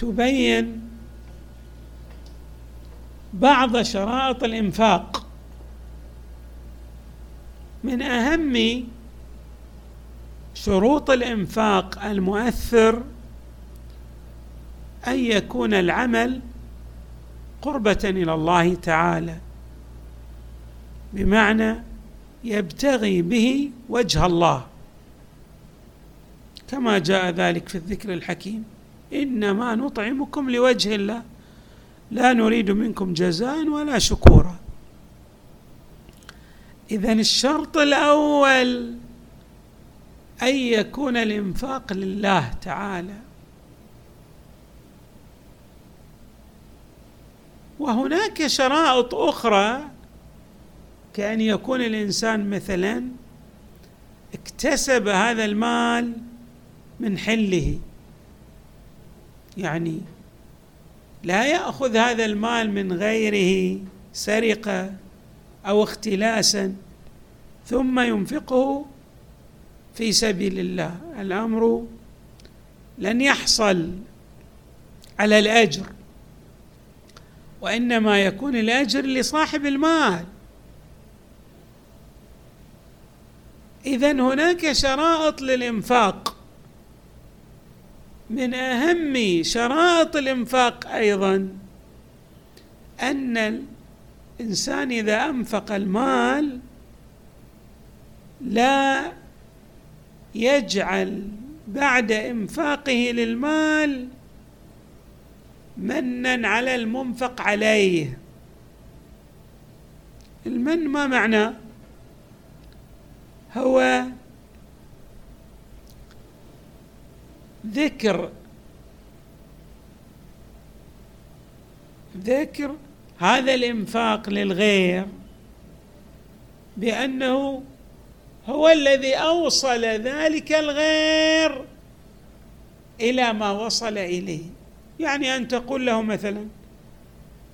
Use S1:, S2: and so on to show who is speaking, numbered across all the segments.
S1: تبين بعض شرائط الإنفاق. من أهم شروط الإنفاق المؤثر أن يكون العمل قربة إلى الله تعالى بمعنى يبتغي به وجه الله كما جاء ذلك في الذكر الحكيم. إنما نطعمكم لوجه الله. لا نريد منكم جزاء ولا شكورا. اذا الشرط الأول أن يكون الإنفاق لله تعالى. وهناك شرائط أخرى كأن يكون الإنسان مثلا اكتسب هذا المال من حله. يعني لا يأخذ هذا المال من غيره سرقة أو اختلاسا ثم ينفقه في سبيل الله. الأمر لن يحصل على الأجر وإنما يكون الأجر لصاحب المال. اذا هناك شرائط للإنفاق. من أهم شرائط الإنفاق أيضا أن الإنسان إذا أنفق المال لا يجعل بعد إنفاقه للمال منا على المنفق عليه. المن ما معناه هو ذكر ذكر هذا الإنفاق للغير بأنه هو الذي أوصل ذلك الغير إلى ما وصل إليه. يعني أن تقول له مثلا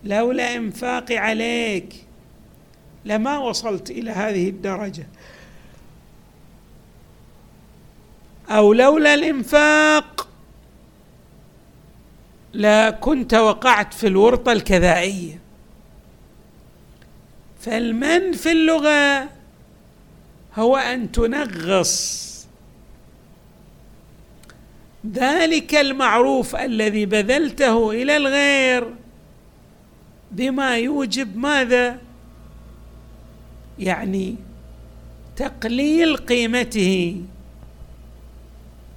S1: لولا إنفاقي عليك لما وصلت إلى هذه الدرجة. أو لولا الإنفاق لا كنت وقعت في الورطة الكذائية. فالمن في اللغة هو أن تنغص. ذلك المعروف الذي بذلته إلى الغير بما يوجب ماذا؟ يعني تقليل قيمته.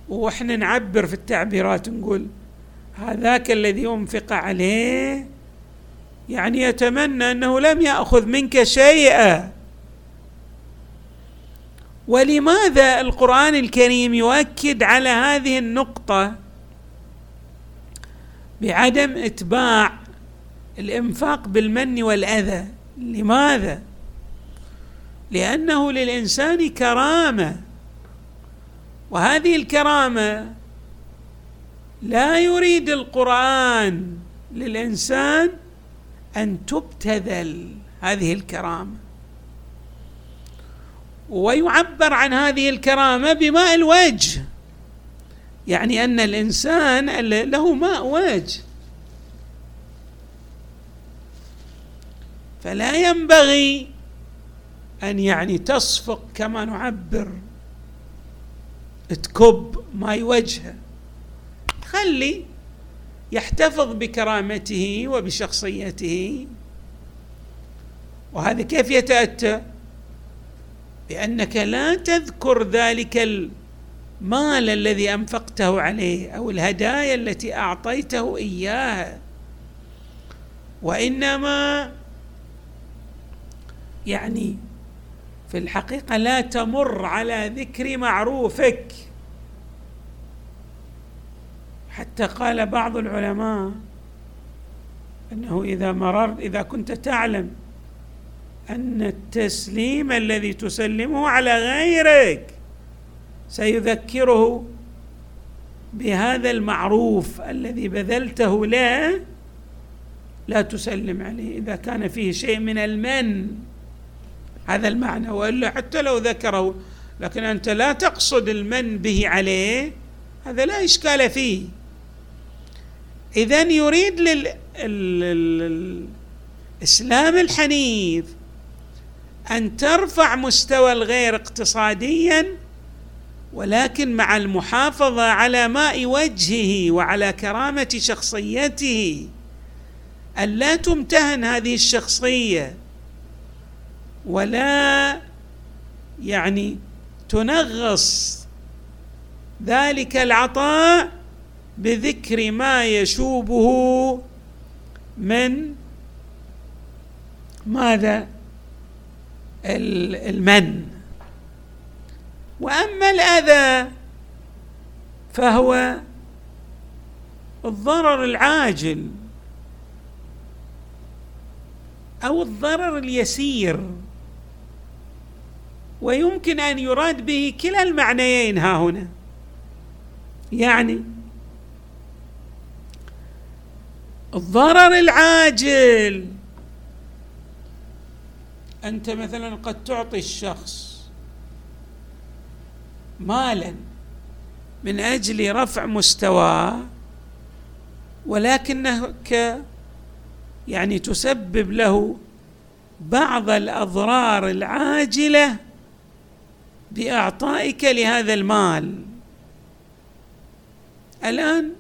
S1: وإحنا نعبر في التعبيرات نقول هذاك الذي أنفق عليه يعني يتمنى أنه لم يأخذ منك شيئا. ولماذا القرآن الكريم يؤكد على هذه النقطة؟ بعدم إتباع الإنفاق بالمن والأذى. لماذا؟ لأنه للإنسان كرامة. وهذه الكرامة لا يريد القرآن للإنسان أن تبتذل هذه الكرامة. ويعبر عن هذه الكرامة بماء الوجه يعني أن الإنسان له ماء وجه. فلا ينبغي أن يعني تصفق كما نعبر تكب ماي وجهه. خلي يحتفظ بكرامته وبشخصيته. وهذا كيف يتأتى؟ بأنك لا تذكر ذلك المال الذي أنفقته عليه أو الهدايا التي أعطيته إياها. وإنما يعني في الحقيقة لا تمر على ذكر معروفك. حتى قال بعض العلماء أنه إذا مررت إذا كنت تعلم أن التسليم الذي تسلمه على غيرك سيذكره بهذا المعروف الذي بذلته له لا تسلم عليه. إذا كان فيه شيء من المن هذا المعنى. والا حتى لو ذكره لكن أنت لا تقصد المن به عليه هذا لا إشكال فيه. اذا يريد للإسلام الحنيف أن ترفع مستوى الغير اقتصاديا ولكن مع المحافظة على ماء وجهه وعلى كرامة شخصيته الا تمتهن هذه الشخصية. ولا يعني تنغص ذلك العطاء بذكر ما يشوبه من ماذا؟ المن. وأما الأذى فهو الضرر العاجل أو الضرر اليسير. ويمكن أن يراد به كلا المعنيين ها هنا. يعني الضرر العاجل. أنت مثلا قد تعطي الشخص مالا من أجل رفع مستواه ولكنك يعني تسبب له بعض الأضرار العاجلة بأعطائك لهذا المال. الآن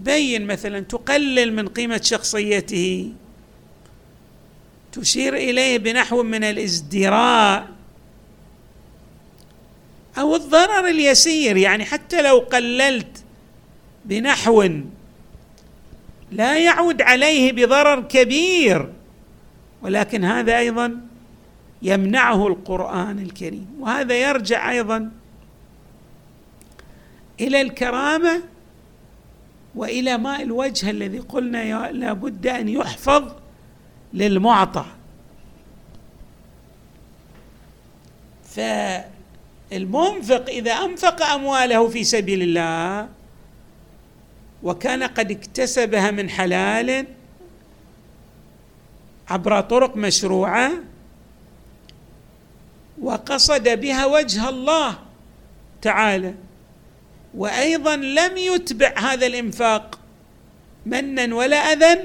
S1: بين مثلا تقلل من قيمة شخصيته تشير إليه بنحو من الازدراء أو الضرر اليسير. يعني حتى لو قللت بنحو لا يعود عليه بضرر كبير ولكن هذا أيضا يمنعه القرآن الكريم. وهذا يرجع أيضا إلى الكرامة وإلى ماء الوجه الذي قلنا لا بد أن يحفظ للمعطى. فالمنفق إذا أنفق أمواله في سبيل الله وكان قد اكتسبها من حلال عبر طرق مشروعة وقصد بها وجه الله تعالى. وأيضا لم يتبع هذا الإنفاق منا ولا أذى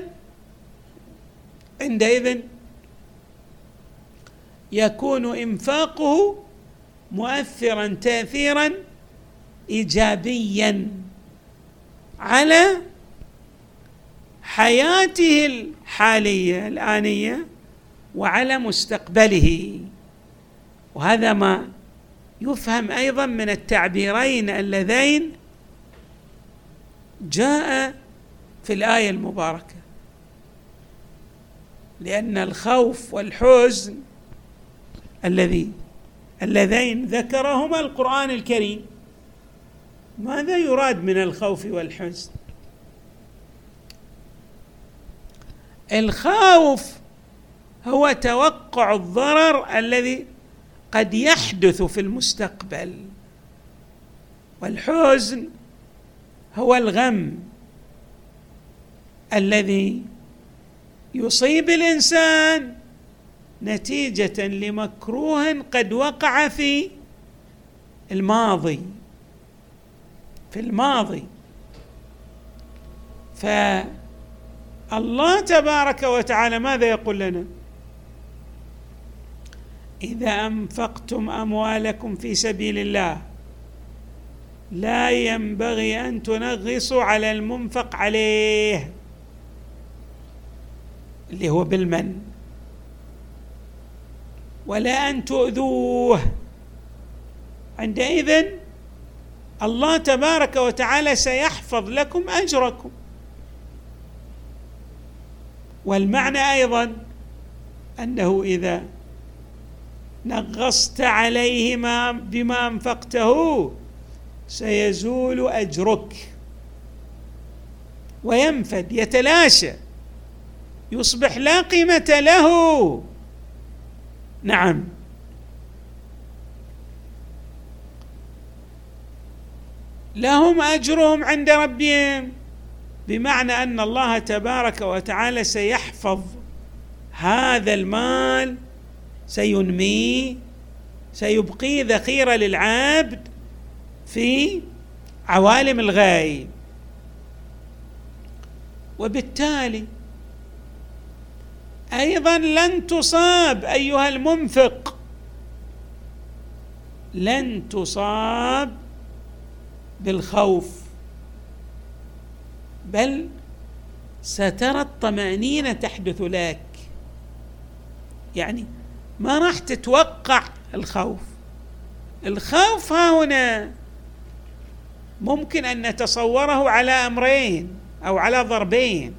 S1: عندئذ. يكون إنفاقه مؤثرا تاثيرا ايجابيا على حياته الحالية الآنية وعلى مستقبله. وهذا ما يفهم أيضا من التعبيرين اللذين جاء في الآية المباركة. لأن الخوف والحزن الذي اللذين ذكرهما القرآن الكريم. ماذا يراد من الخوف والحزن؟ الخوف هو توقع الضرر الذي قد يحدث في المستقبل. والحزن هو الغم الذي يصيب الإنسان نتيجة لمكروه قد وقع في الماضي في الماضي. فالله تبارك وتعالى ماذا يقول لنا؟ إذا أنفقتم أموالكم في سبيل الله لا ينبغي أن تنغصوا على المنفق عليه اللي هو بالمن ولا أن تؤذوه. عندئذ الله تبارك وتعالى سيحفظ لكم أجركم. والمعنى أيضا أنه إذا نغصت عليه ما بما أنفقته سيزول أجرك. وينفد يتلاشى يصبح لا قيمة له. نعم. لهم أجرهم عند ربهم بمعنى أن الله تبارك وتعالى سيحفظ هذا المال سينميه سيبقيه ذخيرة للعبد في عوالم الغيب. وبالتالي أيضا لن تصاب أيها المنفق. لن تصاب بالخوف بل سترى الطمأنينة تحدث لك. يعني ما راح تتوقع الخوف. الخوف ها هنا ممكن أن نتصوره على أمرين أو على ضربين.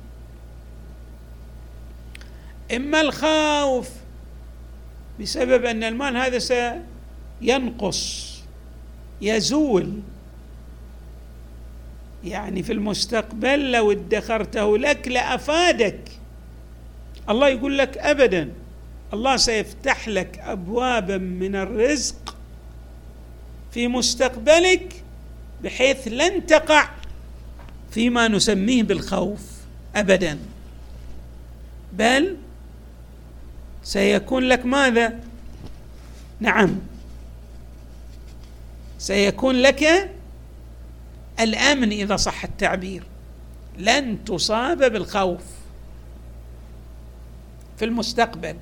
S1: إما الخوف بسبب أن المال هذا سينقص يزول. يعني في المستقبل لو ادخرته لك لأفادك. الله يقول لك ابدا. الله سيفتح لك ابوابا من الرزق في مستقبلك بحيث لن تقع فيما نسميه بالخوف ابدا. بل سيكون لك ماذا؟ نعم. سيكون لك الأمن إذا صح التعبير. لن تصاب بالخوف في المستقبل.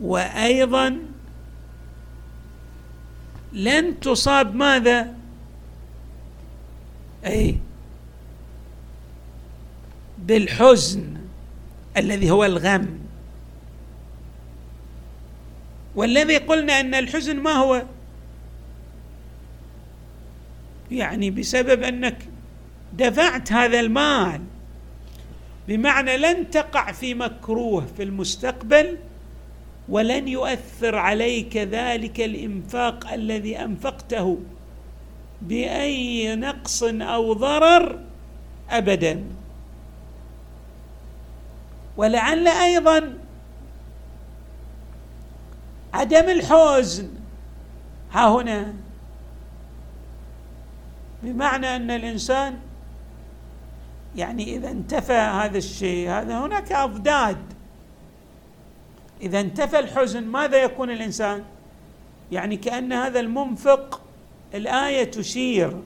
S1: وأيضا لن تصاب ماذا؟ أي بالحزن الذي هو الغم. والذي قلنا أن الحزن ما هو؟ يعني بسبب أنك دفعت هذا المال. بمعنى لن تقع في مكروه في المستقبل ولن يؤثر عليك ذلك الإنفاق الذي أنفقته بأي نقص أو ضرر ابدا. ولعل أيضا عدم الحزن. ها هنا. بمعنى أن الإنسان يعني إذا انتفى هذا الشيء هذا هناك أضداد. إذا انتفى الحزن ماذا يكون الإنسان؟ يعني كأن هذا المنفق الآية تشير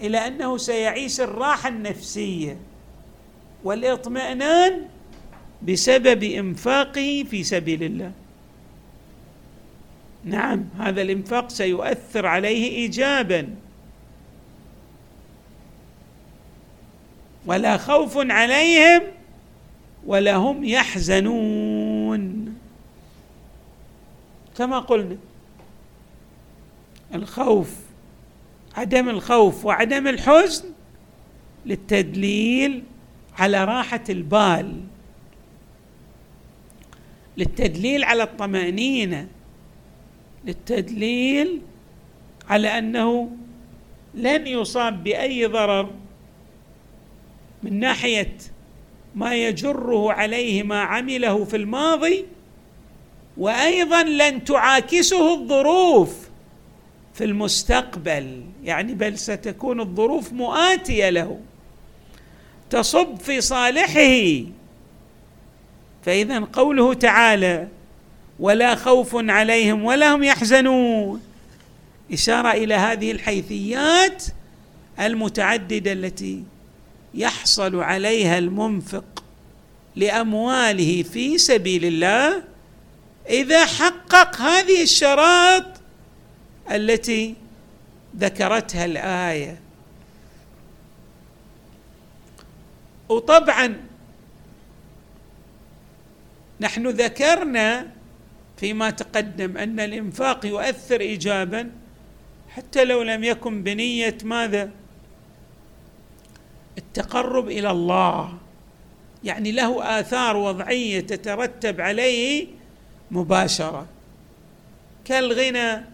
S1: إلى أنه سيعيش الراحة النفسية والإطمئنان بسبب إنفاقه في سبيل الله. نعم هذا الإنفاق سيؤثر عليه ايجابا. ولا خوف عليهم ولا هم يحزنون. كما قلنا الخوف عدم الخوف وعدم الحزن للتدليل على راحة البال للتدليل على الطمأنينة للتدليل على أنه لن يصاب بأي ضرر من ناحية ما يجره عليه ما عمله في الماضي وأيضا لن تعاكسه الظروف في المستقبل. يعني بل ستكون الظروف مؤاتية له. تصب في صالحه. فاذا قوله تعالى ولا خوف عليهم ولا هم يحزنون. إشارة إلى هذه الحيثيات المتعددة التي يحصل عليها المنفق لأمواله في سبيل الله. إذا حقق هذه الشرائط التي ذكرتها الآية. وطبعا نحن ذكرنا فيما تقدم أن الإنفاق يؤثر ايجابا حتى لو لم يكن بنية ماذا؟ التقرب إلى الله. يعني له آثار وضعية تترتب عليه مباشرة. كالغنى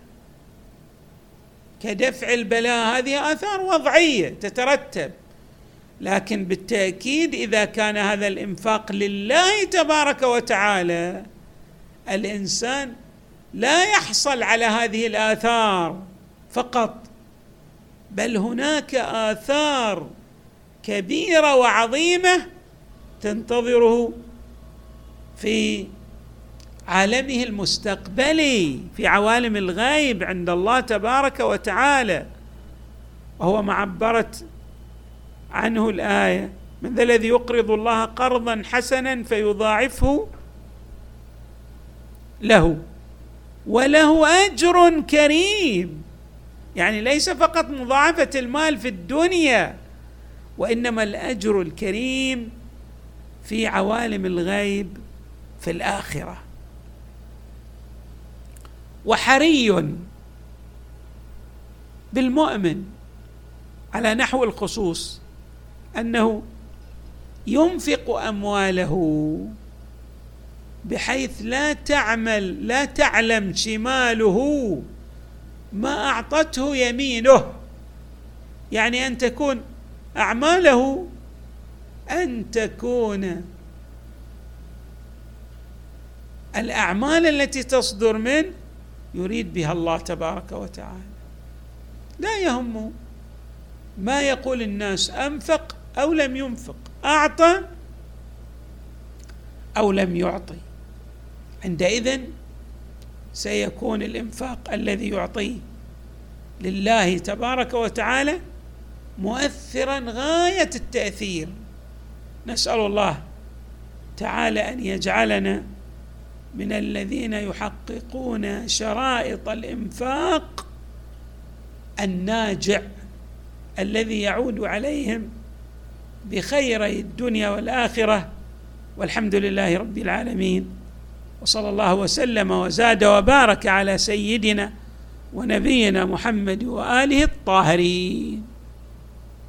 S1: كدفع البلاء هذه آثار وضعية تترتب. لكن بالتأكيد إذا كان هذا الإنفاق لله تبارك وتعالى الإنسان لا يحصل على هذه الآثار فقط بل هناك آثار كبيرة وعظيمة تنتظره في عالمه المستقبلي في عوالم الغيب عند الله تبارك وتعالى. وهو ما عبرت عنه الآية من ذا الذي يقرض الله قرضا حسنا فيضاعفه له وله أجر كريم. يعني ليس فقط مضاعفة المال في الدنيا وإنما الأجر الكريم في عوالم الغيب في الآخرة. وحري بالمؤمن على نحو الخصوص أنه ينفق أمواله بحيث لا تعمل لا تعلم شماله ما أعطته يمينه. يعني أن تكون أعماله أن تكون الأعمال التي تصدر منه يريد بها الله تبارك وتعالى. لا يهم ما يقول الناس أنفق أو لم ينفق أعطى أو لم يعطي. عندئذ سيكون الإنفاق الذي يعطيه لله تبارك وتعالى مؤثرا غاية التأثير. نسأل الله تعالى أن يجعلنا من الذين يحققون شرائط الإنفاق الناجع الذي يعود عليهم بخيري الدنيا والآخرة والحمد لله رب العالمين. وصلى الله وسلم وزاد وبارك على سيدنا ونبينا محمد وآله الطاهرين.